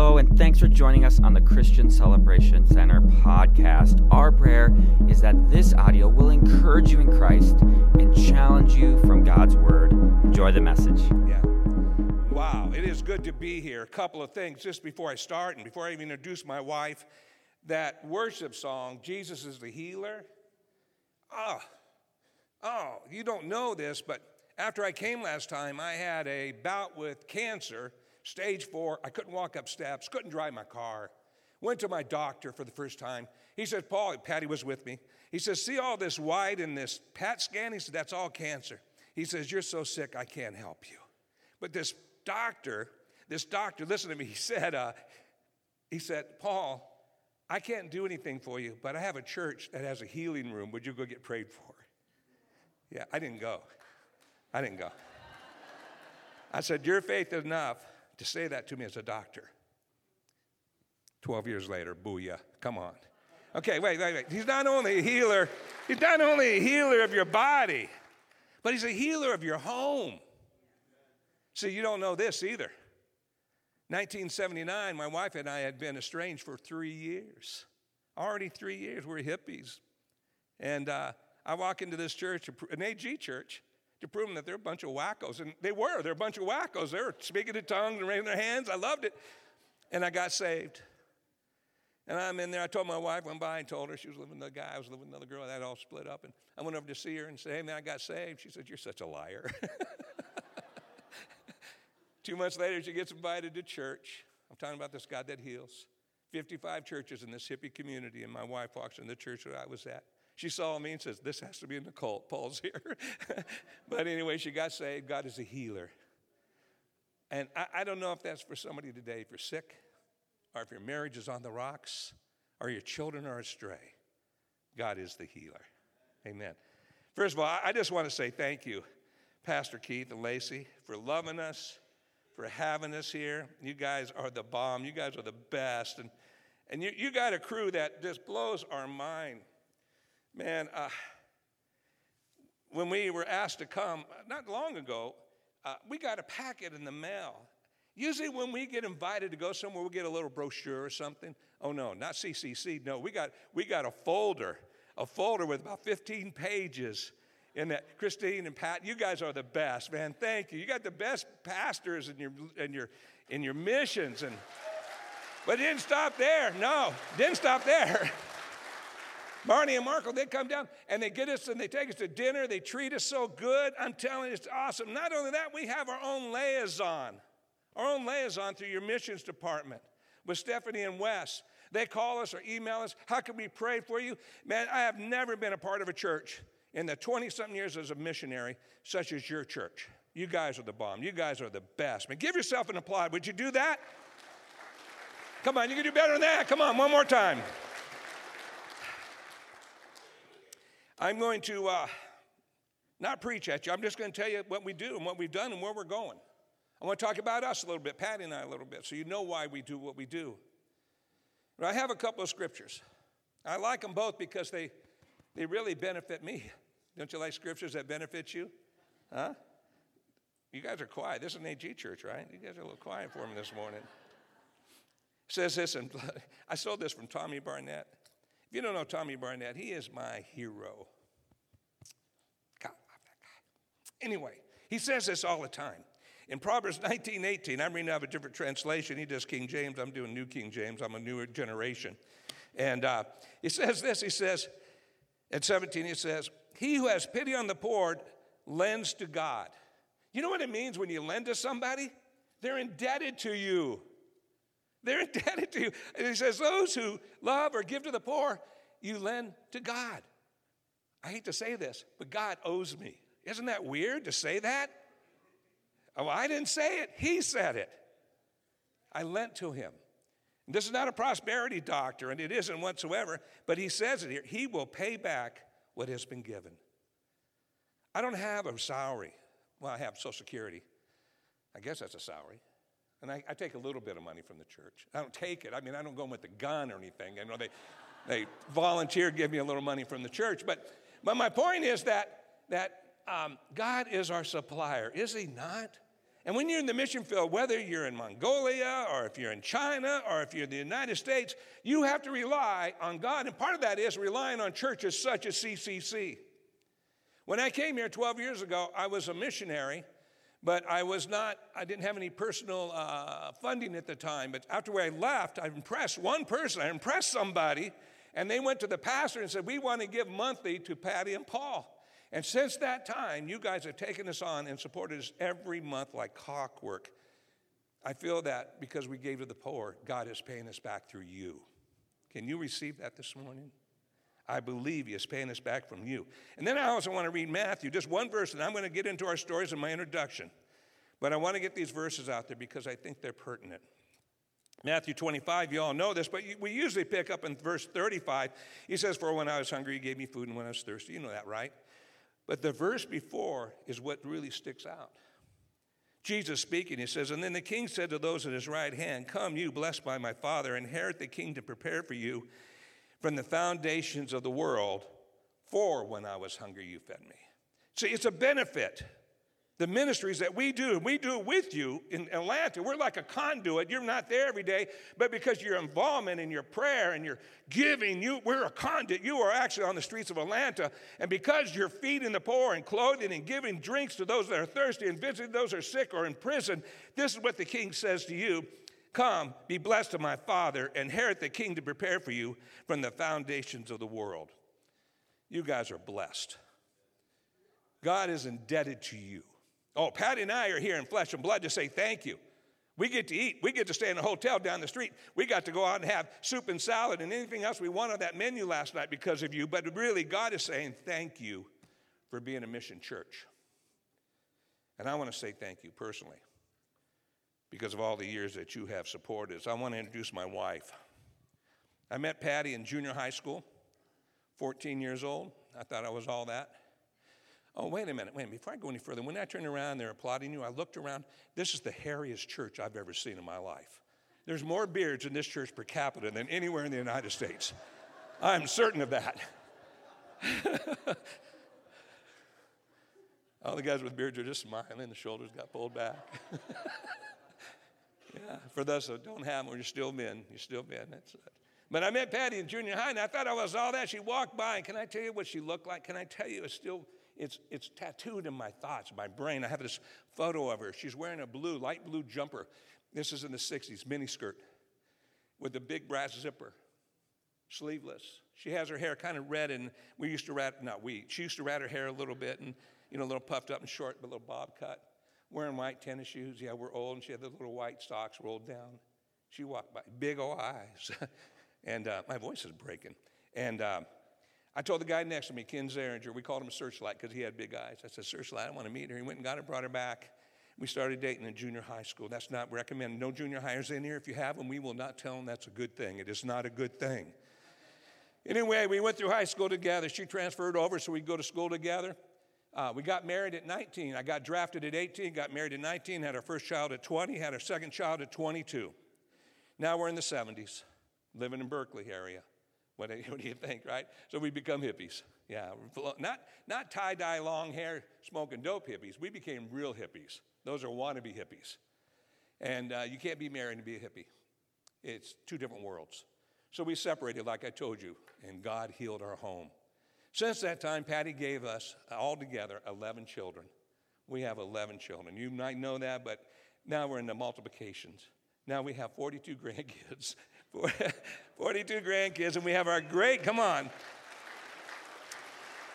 Hello, and thanks for joining us on the Christian Celebration Center podcast. Our prayer is that this audio will encourage you in Christ and challenge you from God's Word. Enjoy the message. Yeah. Wow, it is good to be here. A couple of things just before I start and before I even introduce my wife. That worship song, Jesus is the healer. Ah, oh, you don't know this, but after I came last time, I had a bout with cancer, stage four. I couldn't walk up steps, couldn't drive my car. Went to my doctor for the first time. He said, Paul, Patty was with me. He says, See all this white in this PET scan? He said, That's all cancer. He says, You're so sick, I can't help you. But this doctor, this doctor, listen to me, he said, uh, he said, Paul, I can't do anything for you, but I have a church that has a healing room. Would you go get prayed for? Yeah, I didn't go. I didn't go. I said, Your faith is enough to say that to me as a doctor. 12 years later, booyah, come on. Okay, wait, wait, wait. He's not only a healer, he's not only a healer of your body, but he's a healer of your home. See, you don't know this either. 1979, my wife and I had been estranged for three years. Already three years. We're hippies. And uh, I walk into this church, an AG church, to prove them that they're a bunch of wackos. And they were. They're a bunch of wackos. They were speaking in tongues and raising their hands. I loved it. And I got saved. And I'm in there. I told my wife, went by and told her she was living with a guy. I was living with another girl. That all split up. And I went over to see her and said, Hey, man, I got saved. She said, You're such a liar. Two months later, she gets invited to church. I'm talking about this God that heals. 55 churches in this hippie community, and my wife walks in the church that I was at. She saw me and says, This has to be in the cult. Paul's here. but anyway, she got saved. God is a healer. And I, I, don't know if that's for somebody today, if you're sick, or if your marriage is on the rocks, or your children are astray. God is the healer. Amen. First of all, I just want to say thank you, Pastor Keith and Lacey, for loving us, for having us here. You guys are the bomb. You guys are the best. And, and you, you got a crew that just blows our mind. Man, uh, when we were asked to come not long ago, uh, we got a packet in the mail. Usually, when we get invited to go somewhere, we get a little brochure or something. Oh no, not CCC. No, we got we got a folder, a folder with about 15 pages in that. Christine and Pat, you guys are the best, man. Thank you. You got the best pastors in your in your in your missions, and but it didn't stop there. No, didn't stop there. Barney and Marco, they come down and they get us and they take us to dinner. They treat us so good. I'm telling you, it's awesome. Not only that, we have our own liaison, our own liaison through your missions department with Stephanie and Wes. They call us or email us. How can we pray for you? Man, I have never been a part of a church in the 20 something years as a missionary, such as your church. You guys are the bomb. You guys are the best. Man, give yourself an applaud. Would you do that? Come on, you can do better than that. Come on, one more time. I'm going to uh, not preach at you. I'm just going to tell you what we do and what we've done and where we're going. I want to talk about us a little bit, Patty and I a little bit, so you know why we do what we do. But I have a couple of scriptures. I like them both because they, they really benefit me. Don't you like scriptures that benefit you? Huh? You guys are quiet. This is an AG church, right? You guys are a little quiet for me this morning. It says this, and I stole this from Tommy Barnett. If you don't know Tommy Barnett, he is my hero. God, I love that guy. anyway, he says this all the time. In Proverbs 19, 18, I'm reading out of a different translation. He does King James. I'm doing New King James. I'm a newer generation. And uh, he says this. He says, at 17, he says, He who has pity on the poor lends to God. You know what it means when you lend to somebody? They're indebted to you. They're indebted to you. And he says, Those who love or give to the poor, you lend to God. I hate to say this, but God owes me. Isn't that weird to say that? Oh, I didn't say it, He said it. I lent to Him. And this is not a prosperity doctor, and it isn't whatsoever, but He says it here He will pay back what has been given. I don't have a salary. Well, I have Social Security. I guess that's a salary. And I, I, take a little bit of money from the church. I don't take it. I mean, I don't go in with a gun or anything. You know, they, they volunteer, give me a little money from the church. But, but my point is that, that um, God is our supplier, is He not? And when you're in the mission field, whether you're in Mongolia or if you're in China or if you're in the United States, you have to rely on God. And part of that is relying on churches such as CCC. When I came here 12 years ago, I was a missionary, but I was not, I didn't have any personal uh, funding at the time. But after I left, I impressed one person, I impressed somebody, and they went to the pastor and said, We want to give monthly to Patty and Paul. And since that time, you guys have taken us on and supported us every month like clockwork. I feel that because we gave to the poor, God is paying us back through you. Can you receive that this morning? I believe He is paying us back from you. And then I also want to read Matthew, just one verse, and I'm going to get into our stories in my introduction. But I want to get these verses out there because I think they're pertinent. Matthew 25, you all know this, but we usually pick up in verse 35. He says, For when I was hungry, you gave me food, and when I was thirsty, you know that, right? But the verse before is what really sticks out. Jesus speaking, he says, And then the king said to those at his right hand, Come, you blessed by my Father, inherit the kingdom prepared for you from the foundations of the world. For when I was hungry, you fed me. See, it's a benefit the ministries that we do, and we do it with you in Atlanta. We're like a conduit. You're not there every day, but because your involvement in your prayer and your giving, you, we're a conduit. You are actually on the streets of Atlanta. And because you're feeding the poor and clothing and giving drinks to those that are thirsty and visiting those who are sick or in prison, this is what the king says to you. Come, be blessed of my Father, inherit the kingdom prepared for you from the foundations of the world. You guys are blessed. God is indebted to you. Oh, Patty and I are here in flesh and blood to say thank you. We get to eat. We get to stay in a hotel down the street. We got to go out and have soup and salad and anything else we want on that menu last night because of you. But really, God is saying thank you for being a mission church. And I want to say thank you personally because of all the years that you have supported us. I want to introduce my wife. I met Patty in junior high school, 14 years old. I thought I was all that. Oh, wait a minute, wait a minute. Before I go any further, when I turned around, they're applauding you. I looked around. This is the hairiest church I've ever seen in my life. There's more beards in this church per capita than anywhere in the United States. I'm certain of that. All the guys with beards are just smiling, the shoulders got pulled back. yeah, for those that don't have them, you're still men. You're still men. That's it. But I met Patty in junior high, and I thought I was all that. She walked by, and can I tell you what she looked like? Can I tell you it's still it's, it's tattooed in my thoughts, my brain. I have this photo of her. She's wearing a blue, light blue jumper. This is in the 60s, mini skirt with a big brass zipper, sleeveless. She has her hair kind of red, and we used to rat, not we, she used to rat her hair a little bit and, you know, a little puffed up and short, but a little bob cut. Wearing white tennis shoes. Yeah, we're old, and she had the little white socks rolled down. She walked by, big old eyes. and uh, my voice is breaking. And, uh, I told the guy next to me, Ken Zeringer, we called him a searchlight because he had big eyes. I said, Searchlight, I want to meet her. He went and got her, brought her back. We started dating in junior high school. That's not recommended. No junior hires in here. If you have them, we will not tell them that's a good thing. It is not a good thing. Anyway, we went through high school together. She transferred over so we'd go to school together. Uh, we got married at 19. I got drafted at 18, got married at 19, had our first child at 20, had our second child at 22. Now we're in the 70s, living in Berkeley area. What do, you, what do you think, right? So we become hippies. Yeah, not, not tie dye, long hair, smoking dope hippies. We became real hippies. Those are wannabe hippies. And uh, you can't be married and be a hippie, it's two different worlds. So we separated, like I told you, and God healed our home. Since that time, Patty gave us altogether 11 children. We have 11 children. You might know that, but now we're in the multiplications. Now we have 42 grandkids 42 grandkids, and we have our great, come on.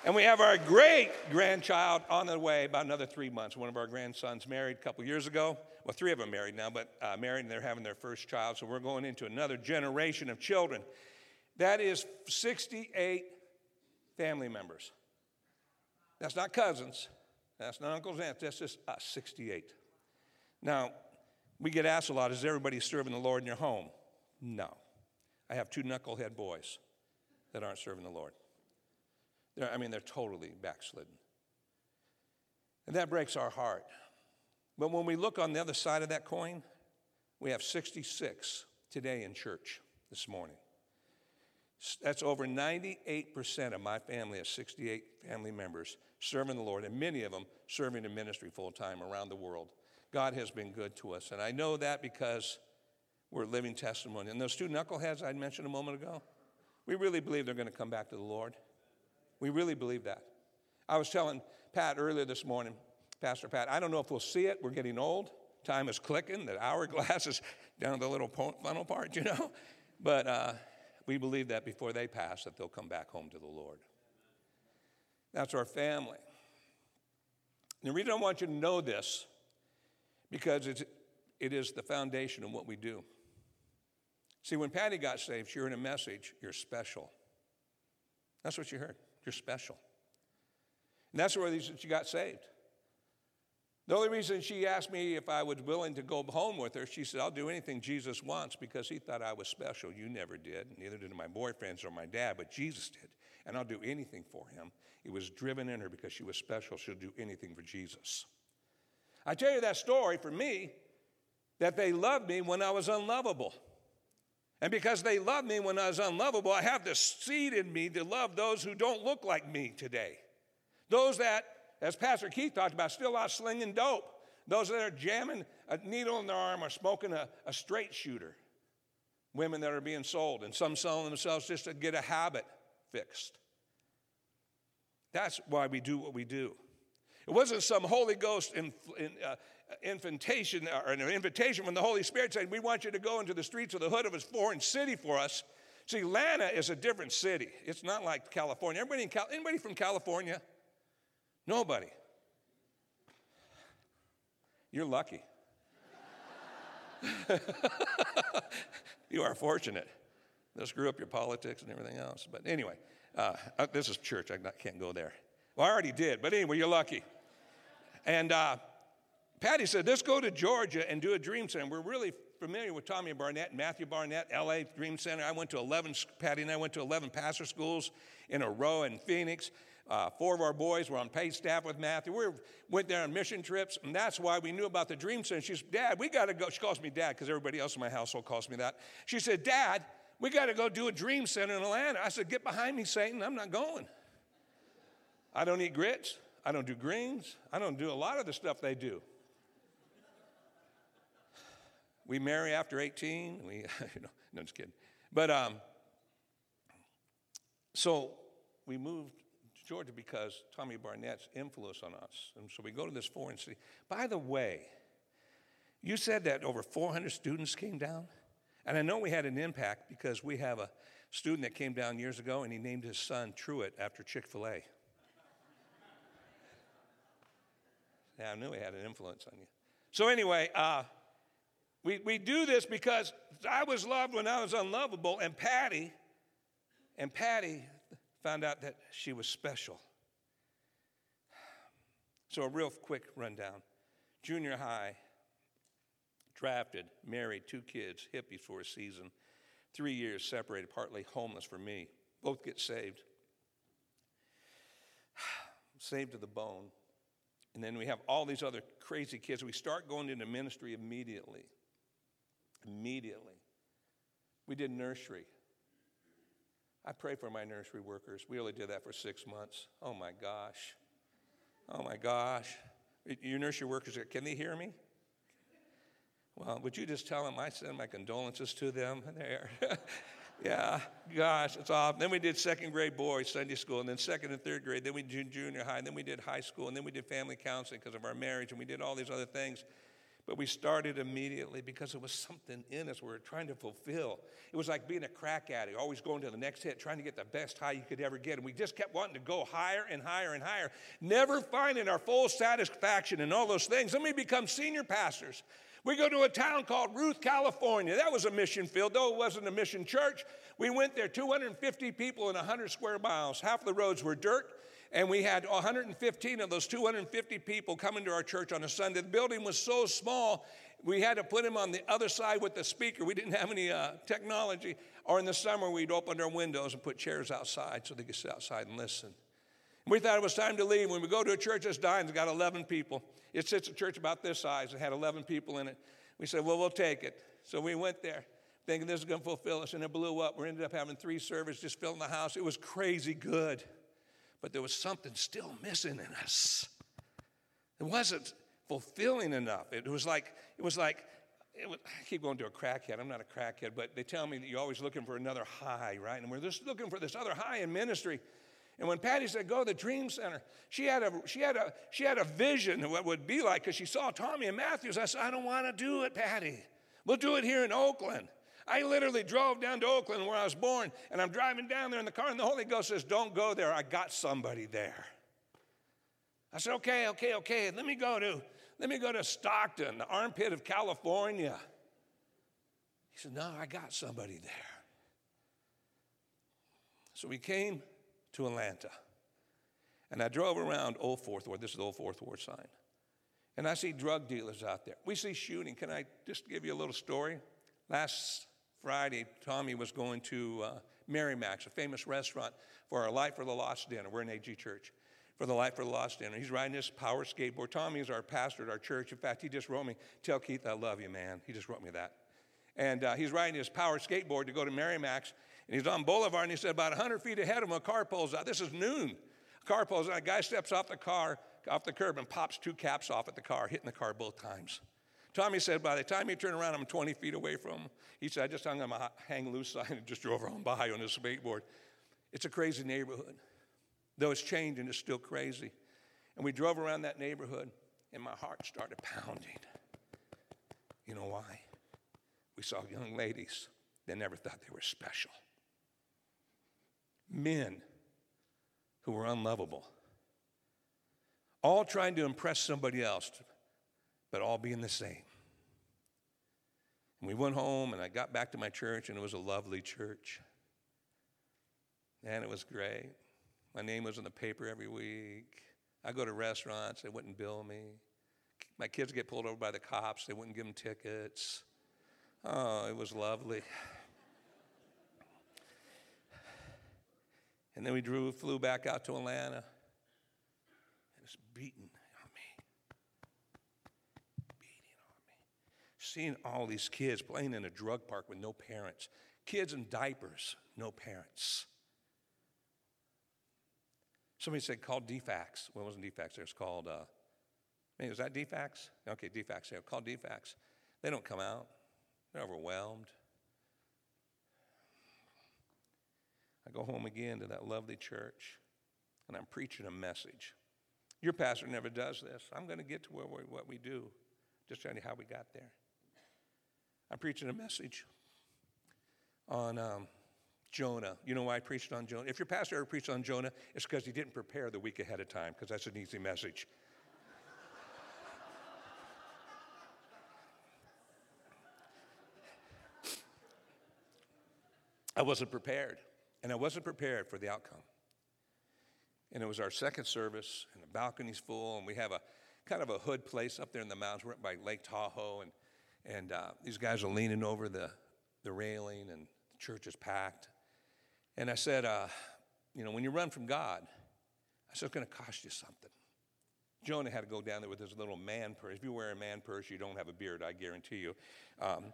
And we have our great grandchild on the way about another three months. One of our grandsons married a couple years ago. Well, three of them married now, but uh, married and they're having their first child. So we're going into another generation of children. That is 68 family members. That's not cousins. That's not uncles and aunts. That's just us, 68. Now, we get asked a lot is everybody serving the Lord in your home? No. I have two knucklehead boys that aren't serving the Lord. They're, I mean, they're totally backslidden. And that breaks our heart. But when we look on the other side of that coin, we have 66 today in church this morning. That's over 98% of my family of 68 family members serving the Lord, and many of them serving in ministry full time around the world. God has been good to us. And I know that because we're living testimony. And those two knuckleheads I mentioned a moment ago, we really believe they're going to come back to the Lord. We really believe that. I was telling Pat earlier this morning, Pastor Pat, I don't know if we'll see it. We're getting old. Time is clicking. The hourglass is down the little funnel part, you know. But uh, we believe that before they pass, that they'll come back home to the Lord. That's our family. The reason I want you to know this, because it's, it is the foundation of what we do. See, when Patty got saved, she heard a message, you're special. That's what she heard. You're special. And that's where she got saved. The only reason she asked me if I was willing to go home with her, she said, I'll do anything Jesus wants because he thought I was special. You never did. Neither did my boyfriends or my dad, but Jesus did. And I'll do anything for him. It was driven in her because she was special. She'll do anything for Jesus. I tell you that story for me that they loved me when I was unlovable. And because they loved me when I was unlovable, I have this seed in me to love those who don't look like me today. Those that as Pastor Keith talked about, still a out slinging dope. Those that are jamming a needle in their arm or smoking a, a straight shooter. Women that are being sold, and some selling themselves just to get a habit fixed. That's why we do what we do. It wasn't some Holy Ghost in, in, uh, invitation or an invitation from the Holy Spirit saying, We want you to go into the streets of the hood of a foreign city for us. See, Atlanta is a different city. It's not like California. Everybody, in Cal- anybody from California? Nobody. You're lucky. you are fortunate. This grew up your politics and everything else. But anyway, uh, uh this is church. I can't go there. Well, I already did. But anyway, you're lucky. And uh, Patty said, let's go to Georgia and do a dream center. We're really familiar with Tommy Barnett Matthew Barnett, LA Dream Center. I went to 11, Patty and I went to 11 pastor schools in a row in Phoenix. Uh, four of our boys were on paid staff with Matthew. We went there on mission trips, and that's why we knew about the Dream Center. She said, Dad, we got to go. She calls me Dad because everybody else in my household calls me that. She said, Dad, we got to go do a Dream Center in Atlanta. I said, Get behind me, Satan. I'm not going. I don't eat grits. I don't do greens. I don't do a lot of the stuff they do. We marry after 18. We, you know, no, just kidding. But um, so we moved Georgia because Tommy Barnett's influence on us. And so we go to this foreign city. By the way, you said that over 400 students came down. And I know we had an impact because we have a student that came down years ago and he named his son Truett after Chick fil A. yeah, I knew we had an influence on you. So, anyway, uh, we, we do this because I was loved when I was unlovable, and Patty, and Patty found out that she was special. So, a real quick rundown junior high, drafted, married, two kids, hippies for a season, three years separated, partly homeless for me. Both get saved. saved to the bone. And then we have all these other crazy kids. We start going into ministry immediately. Immediately. We did nursery. I pray for my nursery workers. We only did that for six months. Oh my gosh. Oh my gosh. Your nursery workers, can they hear me? Well, would you just tell them I send my condolences to them there? yeah, gosh, it's off. Then we did second grade boys Sunday school, and then second and third grade. Then we did junior high, and then we did high school, and then we did family counseling because of our marriage, and we did all these other things. But we started immediately because it was something in us we were trying to fulfill. It was like being a crack addict, always going to the next hit, trying to get the best high you could ever get. And we just kept wanting to go higher and higher and higher, never finding our full satisfaction in all those things. Then we become senior pastors. We go to a town called Ruth, California. That was a mission field, though it wasn't a mission church. We went there, 250 people in 100 square miles. Half the roads were dirt, and we had 115 of those 250 people coming to our church on a Sunday. The building was so small, we had to put him on the other side with the speaker. We didn't have any uh, technology. Or in the summer, we'd open our windows and put chairs outside so they could sit outside and listen. We thought it was time to leave. When we go to a church that's dying, it's got 11 people. It sits a church about this size. It had 11 people in it. We said, well, we'll take it. So we went there thinking this is going to fulfill us, and it blew up. We ended up having three services, just filling the house. It was crazy good but there was something still missing in us. It wasn't fulfilling enough. It was like, it was like, it was, I keep going to a crackhead. I'm not a crackhead, but they tell me that you're always looking for another high, right? And we're just looking for this other high in ministry. And when Patty said, go to the Dream Center, she had a, she had a, she had a vision of what it would be like because she saw Tommy and Matthews. I said, I don't want to do it, Patty. We'll do it here in Oakland. I literally drove down to Oakland where I was born, and I'm driving down there in the car, and the Holy Ghost says, Don't go there. I got somebody there. I said, Okay, okay, okay. Let me go to, let me go to Stockton, the armpit of California. He said, No, I got somebody there. So we came to Atlanta. And I drove around Old Fourth Ward. This is the Old Fourth Ward sign. And I see drug dealers out there. We see shooting. Can I just give you a little story? Last Friday, Tommy was going to uh, Mac's, a famous restaurant, for our Life for the Lost dinner. We're in AG Church. For the Life for the Lost dinner. He's riding his power skateboard. Tommy is our pastor at our church. In fact, he just wrote me, Tell Keith I love you, man. He just wrote me that. And uh, he's riding his power skateboard to go to Mary Mac's. And he's on Boulevard, and he said, about 100 feet ahead of him, a car pulls out. This is noon. A car pulls out. A guy steps off the car, off the curb, and pops two caps off at the car, hitting the car both times. Tommy said, by the time he turned around, I'm 20 feet away from him. He said, I just hung on my hang loose sign and just drove on by on his skateboard. It's a crazy neighborhood. Though it's changed and it's still crazy. And we drove around that neighborhood, and my heart started pounding. You know why? We saw young ladies that never thought they were special men who were unlovable, all trying to impress somebody else, but all being the same. And we went home, and I got back to my church, and it was a lovely church. And it was great. My name was in the paper every week. I go to restaurants, they wouldn't bill me. My kids get pulled over by the cops, they wouldn't give them tickets. Oh, it was lovely. And then we drew, flew back out to Atlanta. And it's beating on me. Beating on me. Seeing all these kids playing in a drug park with no parents. Kids in diapers, no parents. Somebody said called DFACS. Well, it wasn't DFACS, it was called, uh, maybe was that DFACS? Okay, DFACS, yeah, called DFACS. They don't come out, they're overwhelmed. I go home again to that lovely church and I'm preaching a message. Your pastor never does this. I'm going to get to where we, what we do. Just tell you how we got there. I'm preaching a message on um, Jonah. You know why I preached on Jonah? If your pastor ever preached on Jonah, it's because he didn't prepare the week ahead of time, because that's an easy message. I wasn't prepared. And I wasn't prepared for the outcome. And it was our second service, and the balcony's full, and we have a kind of a hood place up there in the mountains. We're up by Lake Tahoe, and, and uh, these guys are leaning over the, the railing, and the church is packed. And I said, uh, You know, when you run from God, I said, It's going to cost you something. Jonah had to go down there with his little man purse. If you wear a man purse, you don't have a beard, I guarantee you. Um,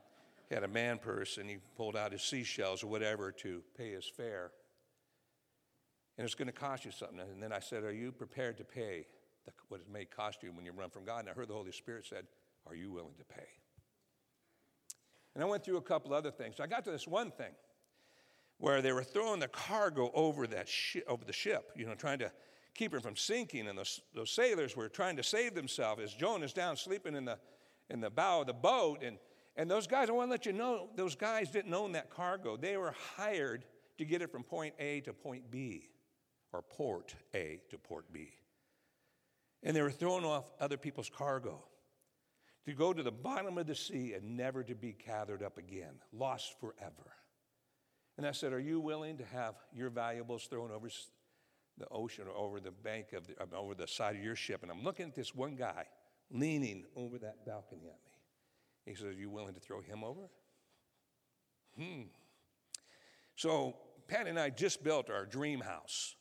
he had a man purse and he pulled out his seashells or whatever to pay his fare. And it's going to cost you something. And then I said, Are you prepared to pay the, what it may cost you when you run from God? And I heard the Holy Spirit said, Are you willing to pay? And I went through a couple other things. So I got to this one thing where they were throwing the cargo over that shi- over the ship, you know, trying to keep it from sinking. And those, those sailors were trying to save themselves as Jonah's down sleeping in the, in the bow of the boat. And and those guys, I want to let you know, those guys didn't own that cargo. They were hired to get it from point A to point B, or port A to port B. And they were throwing off other people's cargo to go to the bottom of the sea and never to be gathered up again, lost forever. And I said, Are you willing to have your valuables thrown over the ocean or over the bank of the, over the side of your ship? And I'm looking at this one guy leaning over that balcony at me. He says, Are you willing to throw him over? Hmm. So Pat and I just built our dream house.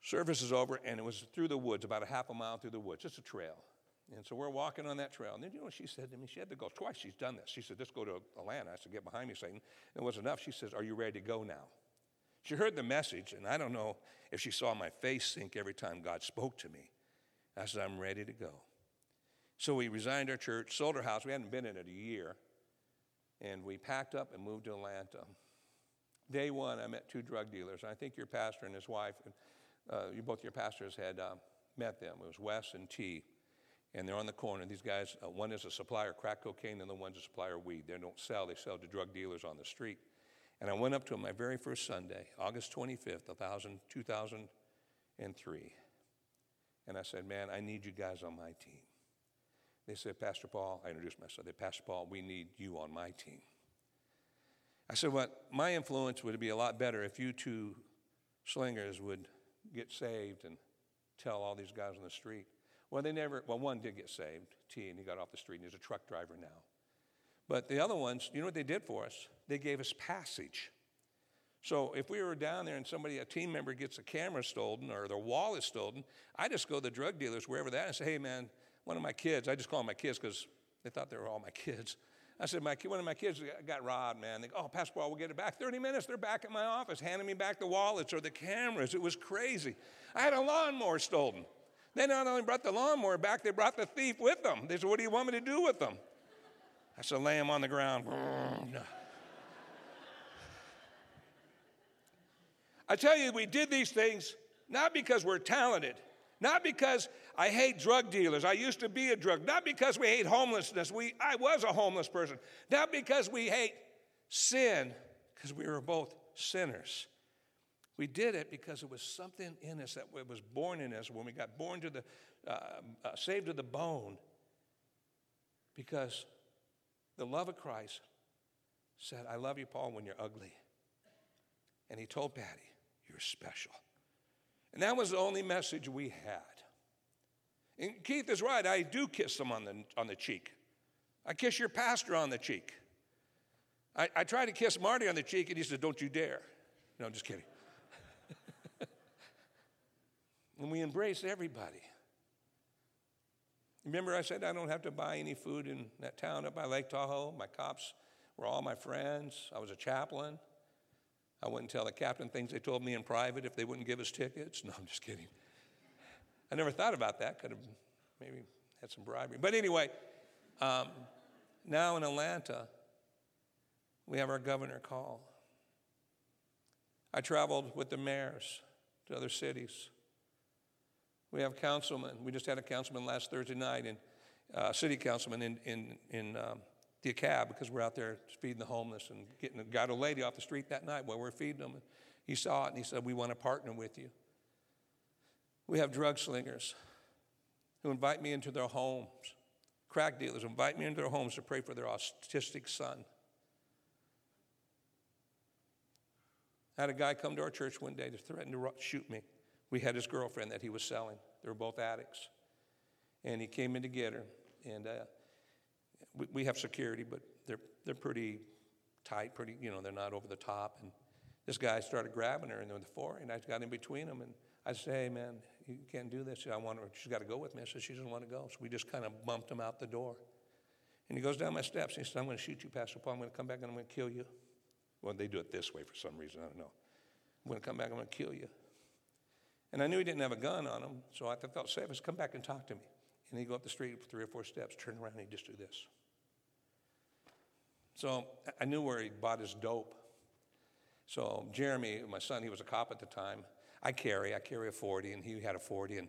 Service is over, and it was through the woods, about a half a mile through the woods, just a trail. And so we're walking on that trail. And then you know she said to me? She had to go twice. She's done this. She said, Let's go to Atlanta. I said, Get behind me, Satan. It was enough. She says, Are you ready to go now? She heard the message, and I don't know if she saw my face sink every time God spoke to me. I said, I'm ready to go. So we resigned our church, sold our house. We hadn't been in it a year. And we packed up and moved to Atlanta. Day one, I met two drug dealers. I think your pastor and his wife, uh, you both your pastors had uh, met them. It was Wes and T. And they're on the corner. These guys, uh, one is a supplier of crack cocaine, and the one's a supplier of weed. They don't sell, they sell to drug dealers on the street. And I went up to them my very first Sunday, August 25th, 2003. And I said, Man, I need you guys on my team. They said, Pastor Paul, I introduced myself. They said, Pastor Paul, we need you on my team. I said, Well, my influence would be a lot better if you two slingers would get saved and tell all these guys on the street. Well, they never, well, one did get saved, T, and he got off the street and he's a truck driver now. But the other ones, you know what they did for us? They gave us passage. So if we were down there and somebody, a team member gets a camera stolen or their wallet stolen, I just go to the drug dealers, wherever that, and say, hey man, one of my kids, I just call them my kids because they thought they were all my kids. I said, my, one of my kids got robbed, man. They go, oh, Pastor Paul, we'll get it back. 30 minutes, they're back at my office handing me back the wallets or the cameras. It was crazy. I had a lawnmower stolen. They not only brought the lawnmower back, they brought the thief with them. They said, what do you want me to do with them? I said, lay him on the ground. I tell you, we did these things not because we're talented, not because I hate drug dealers. I used to be a drug. Not because we hate homelessness. We, I was a homeless person. Not because we hate sin, because we were both sinners. We did it because it was something in us that was born in us when we got born to the, uh, uh, saved to the bone. Because the love of Christ said, I love you, Paul, when you're ugly. And he told Patty, You're special. And that was the only message we had. And Keith is right, I do kiss them on the, on the cheek. I kiss your pastor on the cheek. I, I tried to kiss Marty on the cheek, and he said, Don't you dare. No, I'm just kidding. And we embrace everybody. Remember, I said I don't have to buy any food in that town up by Lake Tahoe. My cops were all my friends. I was a chaplain. I wouldn't tell the captain things they told me in private if they wouldn't give us tickets. No, I'm just kidding. I never thought about that. Could have maybe had some bribery. But anyway, um, now in Atlanta, we have our governor call. I traveled with the mayors to other cities. We have councilmen. We just had a councilman last Thursday night, and uh, city councilman in, in, in um, because we're out there feeding the homeless and getting a, got a lady off the street that night while we're feeding them. And he saw it and he said, "We want to partner with you." We have drug slingers who invite me into their homes. Crack dealers invite me into their homes to pray for their autistic son. I had a guy come to our church one day to threaten to shoot me. We had his girlfriend that he was selling. They were both addicts. And he came in to get her. And uh, we, we have security, but they're, they're pretty tight, pretty, you know, they're not over the top. And this guy started grabbing her in the floor, and I got in between them. And I said, hey, man, you can't do this. I want her, she's got to go with me. I said, she doesn't want to go. So we just kind of bumped him out the door. And he goes down my steps. And he said, I'm going to shoot you, Pastor Paul. I'm going to come back and I'm going to kill you. Well, they do it this way for some reason. I don't know. I'm going to come back. I'm going to kill you. And I knew he didn't have a gun on him, so I felt safe. I said, come back and talk to me. And he'd go up the street three or four steps, turn around, and he'd just do this. So I knew where he bought his dope. So Jeremy, my son, he was a cop at the time. I carry, I carry a 40, and he had a 40. And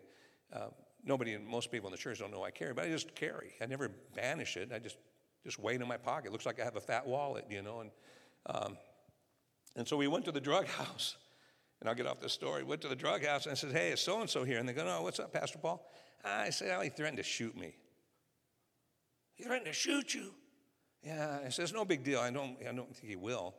uh, nobody, most people in the church don't know I carry, but I just carry. I never banish it. I just just weigh it in my pocket. It looks like I have a fat wallet, you know. And um, and so we went to the drug house. And I'll get off this story. Went to the drug house and I said, Hey, is so and so here? And they go, No, what's up, Pastor Paul? I said, Oh, he threatened to shoot me. He threatened to shoot you. Yeah. I said, It's no big deal. I don't, I don't think he will.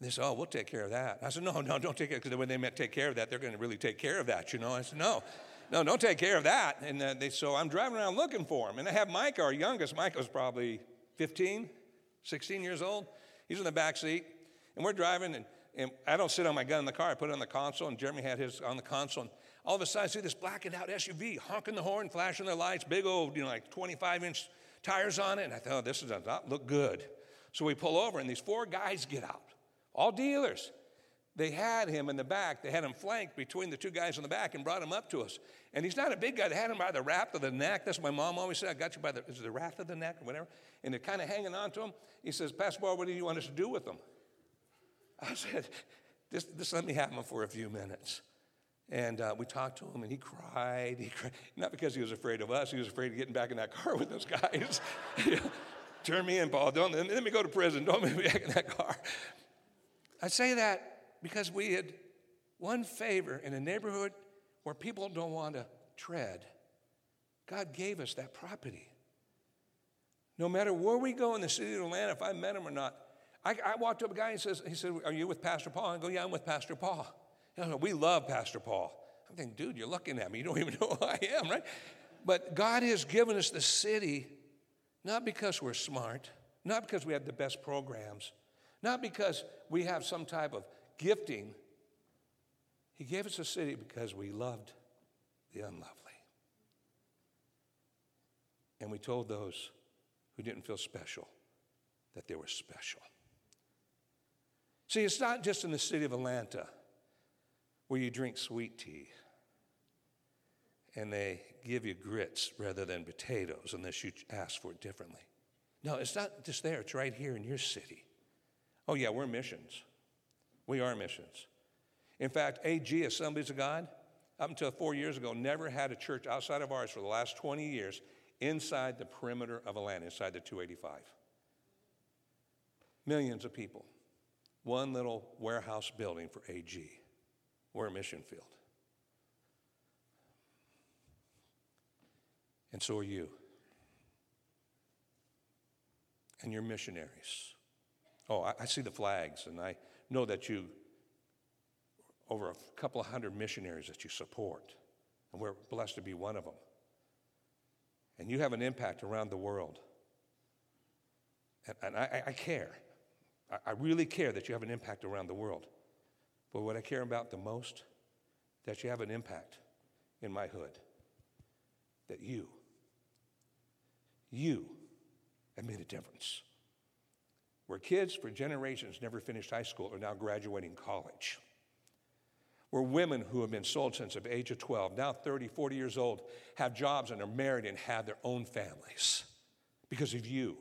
And they said, Oh, we'll take care of that. I said, No, no, don't take care. Because when they meant take care of that, they're going to really take care of that, you know. I said, No, no, don't take care of that. And uh, they, so I'm driving around looking for him. And I have Mike, our youngest. Mike was probably 15, 16 years old. He's in the back seat. And we're driving, and and I don't sit on my gun in the car. I put it on the console, and Jeremy had his on the console. And all of a sudden, I see this blackened out SUV honking the horn, flashing their lights, big old, you know, like 25 inch tires on it. And I thought, oh, this does not look good. So we pull over, and these four guys get out, all dealers. they had him in the back. They had him flanked between the two guys in the back and brought him up to us. And he's not a big guy. They had him by the wrap of the neck. That's what my mom always said. I got you by the, is the wrap of the neck or whatever? And they're kind of hanging on to him. He says, Pastor Paul, what do you want us to do with them? I said, just, just let me have him for a few minutes. And uh, we talked to him, and he cried. He cried. Not because he was afraid of us, he was afraid of getting back in that car with those guys. Turn me in, Paul. Don't let me go to prison. Don't let me back in that car. I say that because we had one favor in a neighborhood where people don't want to tread. God gave us that property. No matter where we go in the city of Atlanta, if I met him or not, I, I walked up to a guy and says, he said, Are you with Pastor Paul? I go, Yeah, I'm with Pastor Paul. We love Pastor Paul. I'm thinking, dude, you're looking at me. You don't even know who I am, right? But God has given us the city not because we're smart, not because we have the best programs, not because we have some type of gifting. He gave us a city because we loved the unlovely. And we told those who didn't feel special that they were special. See, it's not just in the city of Atlanta where you drink sweet tea and they give you grits rather than potatoes unless you ask for it differently. No, it's not just there, it's right here in your city. Oh, yeah, we're missions. We are missions. In fact, AG, Assemblies of God, up until four years ago, never had a church outside of ours for the last 20 years inside the perimeter of Atlanta, inside the 285. Millions of people. One little warehouse building for AG. We're a mission field. And so are you. And you're missionaries. Oh, I, I see the flags, and I know that you, over a couple of hundred missionaries that you support, and we're blessed to be one of them. And you have an impact around the world. And, and I, I, care. I, really care that you have an impact around the world. But what I care about the most, that you have an impact in my hood. That you, you have made a difference where kids for generations never finished high school are now graduating college. Where women who have been sold since the age of 12, now 30, 40 years old, have jobs and are married and have their own families because of you.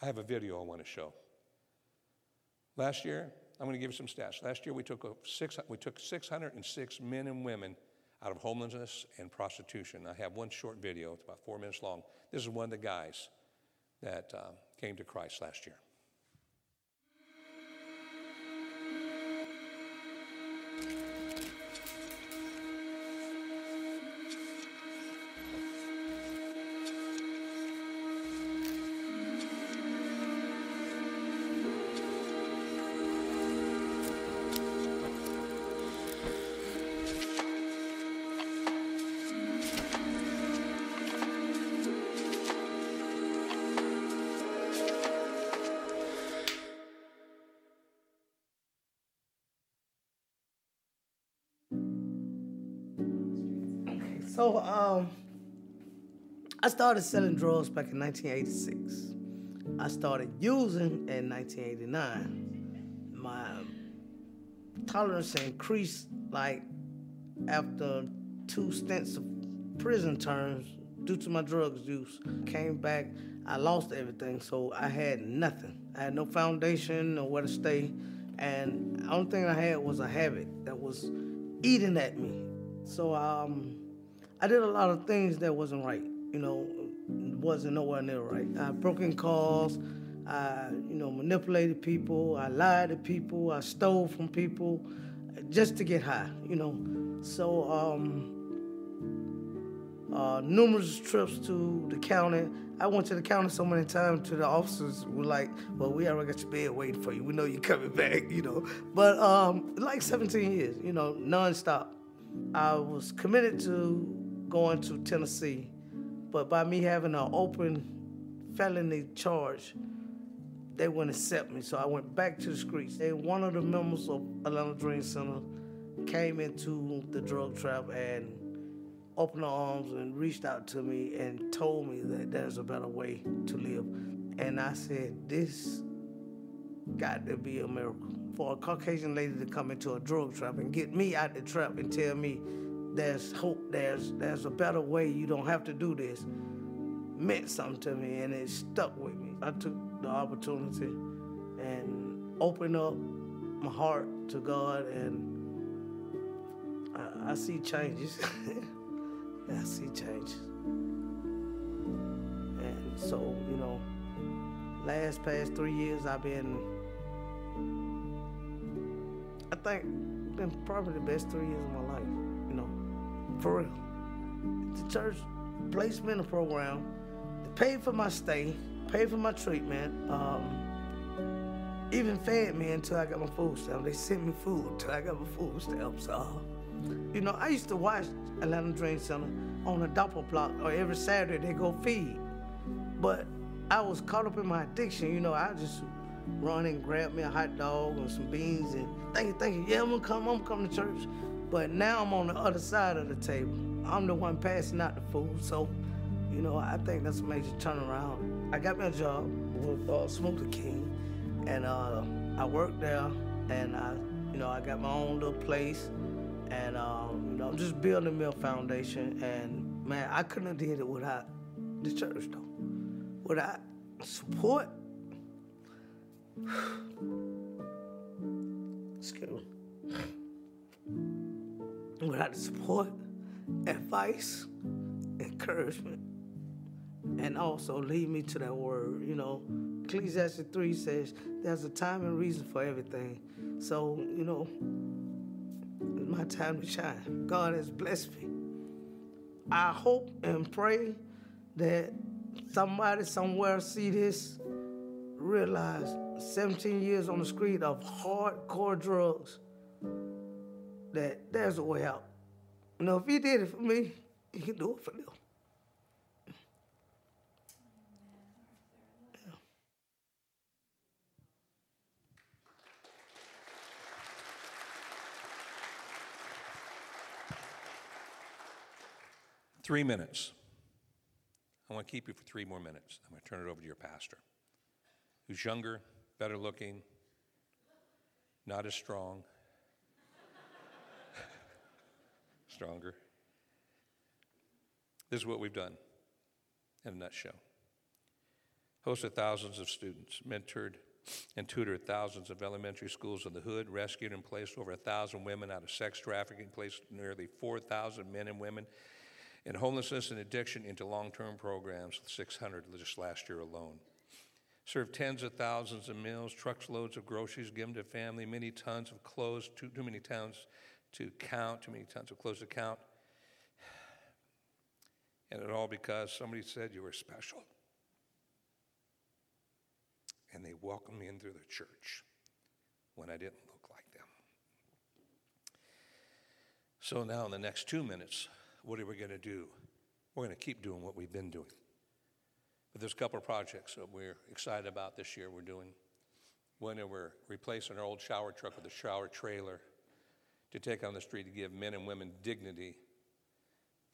I have a video I want to show. Last year, I'm going to give you some stats. Last year, we took, six, we took 606 men and women out of homelessness and prostitution. I have one short video, it's about four minutes long. This is one of the guys that uh, came to Christ last year. So, um, I started selling drugs back in 1986. I started using in 1989. My tolerance increased like after two stints of prison terms due to my drugs use. Came back, I lost everything, so I had nothing. I had no foundation or where to stay, and the only thing I had was a habit that was eating at me. So um, I did a lot of things that wasn't right. You know, wasn't nowhere near right. I broke in. I, you know, manipulated people. I lied to people. I stole from people, just to get high. You know, so um, uh, numerous trips to the county. I went to the county so many times to the officers were like, well, we already got your bed waiting for you. We know you're coming back, you know. But um, like 17 years, you know, nonstop. I was committed to going to Tennessee, but by me having an open felony charge, they wouldn't accept me. So I went back to the streets. And one of the members of Atlanta Dream Center came into the drug trap and opened her arms and reached out to me and told me that there's a better way to live. And I said, this got to be a miracle for a Caucasian lady to come into a drug trap and get me out the trap and tell me there's hope, there's there's a better way, you don't have to do this, meant something to me and it stuck with me. I took the opportunity and opened up my heart to God and I, I see changes. I see changes. And so, you know, last past three years I've been I think been probably the best three years of my life, for real. The church placed me in a program, they paid for my stay, paid for my treatment, um, even fed me until I got my food stamp. They sent me food until I got my food stamps. So, you know, I used to watch Atlanta Dream Center on a doppel block, or every Saturday they go feed. But I was caught up in my addiction. You know, I just run and grab me a hot dog and some beans and thank you, thank you. Yeah, I'm gonna come, I'm gonna come to church. But now I'm on the other side of the table. I'm the one passing out the food. So, you know, I think that's a major turnaround. I got a job with uh, Smoothie King, and uh, I worked there, and I, you know, I got my own little place, and um, you know, I'm just building me a foundation. And man, I couldn't have did it without the church though, without support Excuse me. Without the support, advice, encouragement, and also lead me to that word. You know, Ecclesiastes 3 says there's a time and reason for everything. So, you know, it's my time to shine. God has blessed me. I hope and pray that somebody somewhere see this, realize 17 years on the street of hardcore drugs, that there's a way out. You know, if he did it for me, he can do it for them. Three minutes. I want to keep you for three more minutes. I'm going to turn it over to your pastor, who's younger, better looking, not as strong, stronger. This is what we've done in a nutshell. Hosted thousands of students, mentored and tutored thousands of elementary schools in the hood, rescued and placed over a thousand women out of sex trafficking, placed nearly 4,000 men and women in homelessness and addiction into long term programs, 600 just last year alone served tens of thousands of meals, trucks loads of groceries given to family, many tons of clothes, too, too many tons to count, too many times to close the count. And it all because somebody said you were special. And they welcomed me into the church when I didn't look like them. So now, in the next two minutes, what are we going to do? We're going to keep doing what we've been doing. But there's a couple of projects that we're excited about this year we're doing. One, we're replacing our old shower truck with a shower trailer to take on the street to give men and women dignity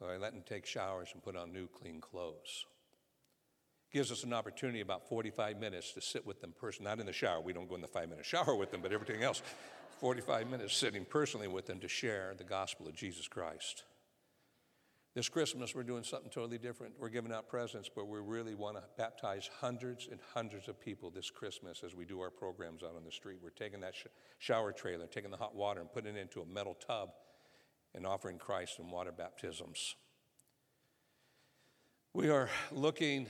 by letting them take showers and put on new clean clothes. Gives us an opportunity about 45 minutes to sit with them personally, not in the shower. We don't go in the five minute shower with them, but everything else. 45 minutes sitting personally with them to share the gospel of Jesus Christ. This Christmas, we're doing something totally different. We're giving out presents, but we really want to baptize hundreds and hundreds of people this Christmas as we do our programs out on the street. We're taking that sh- shower trailer, taking the hot water, and putting it into a metal tub and offering Christ in water baptisms. We are looking,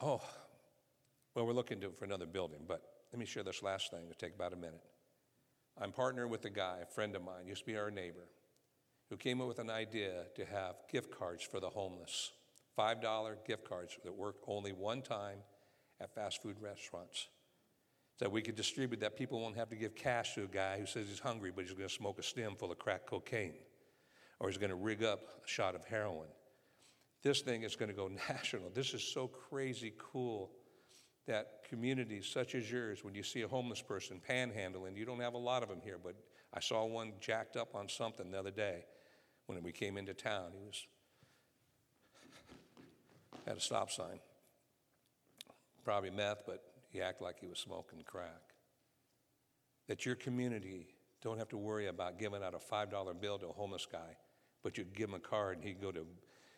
oh, well, we're looking to, for another building, but let me share this last thing. It'll take about a minute. I'm partnering with a guy, a friend of mine, used to be our neighbor who came up with an idea to have gift cards for the homeless $5 gift cards that work only one time at fast food restaurants. That we could distribute that people won't have to give cash to a guy who says he's hungry, but he's going to smoke a stem full of crack cocaine, or he's going to rig up a shot of heroin. This thing is going to go national. This is so crazy cool that communities such as yours, when you see a homeless person panhandling, you don't have a lot of them here, but I saw one jacked up on something the other day when we came into town. He was at a stop sign, probably meth, but he acted like he was smoking crack. That your community don't have to worry about giving out a $5 bill to a homeless guy, but you give him a card and he'd go to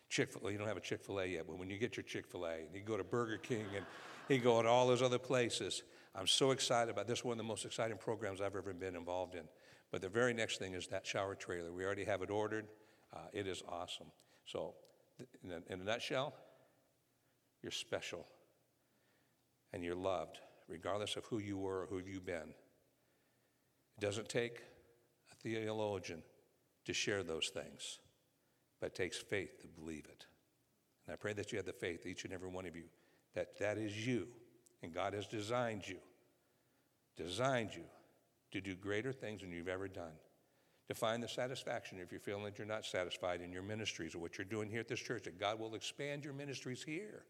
Chick fil A. You don't have a Chick fil A yet, but when you get your Chick fil A, and you go to Burger King and he go to all those other places. I'm so excited about this. One of the most exciting programs I've ever been involved in. But the very next thing is that shower trailer. We already have it ordered. Uh, it is awesome. So, in a, in a nutshell, you're special and you're loved, regardless of who you were or who you've been. It doesn't take a theologian to share those things, but it takes faith to believe it. And I pray that you have the faith, each and every one of you, that that is you, and God has designed you, designed you to do greater things than you've ever done. To find the satisfaction if you're feeling that you're not satisfied in your ministries or what you're doing here at this church, that God will expand your ministries here.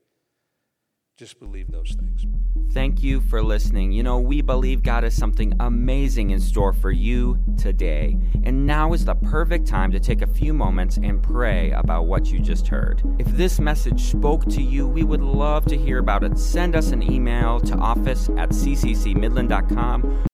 Just believe those things. Thank you for listening. You know, we believe God has something amazing in store for you today. And now is the perfect time to take a few moments and pray about what you just heard. If this message spoke to you, we would love to hear about it. Send us an email to office at cccmidland.com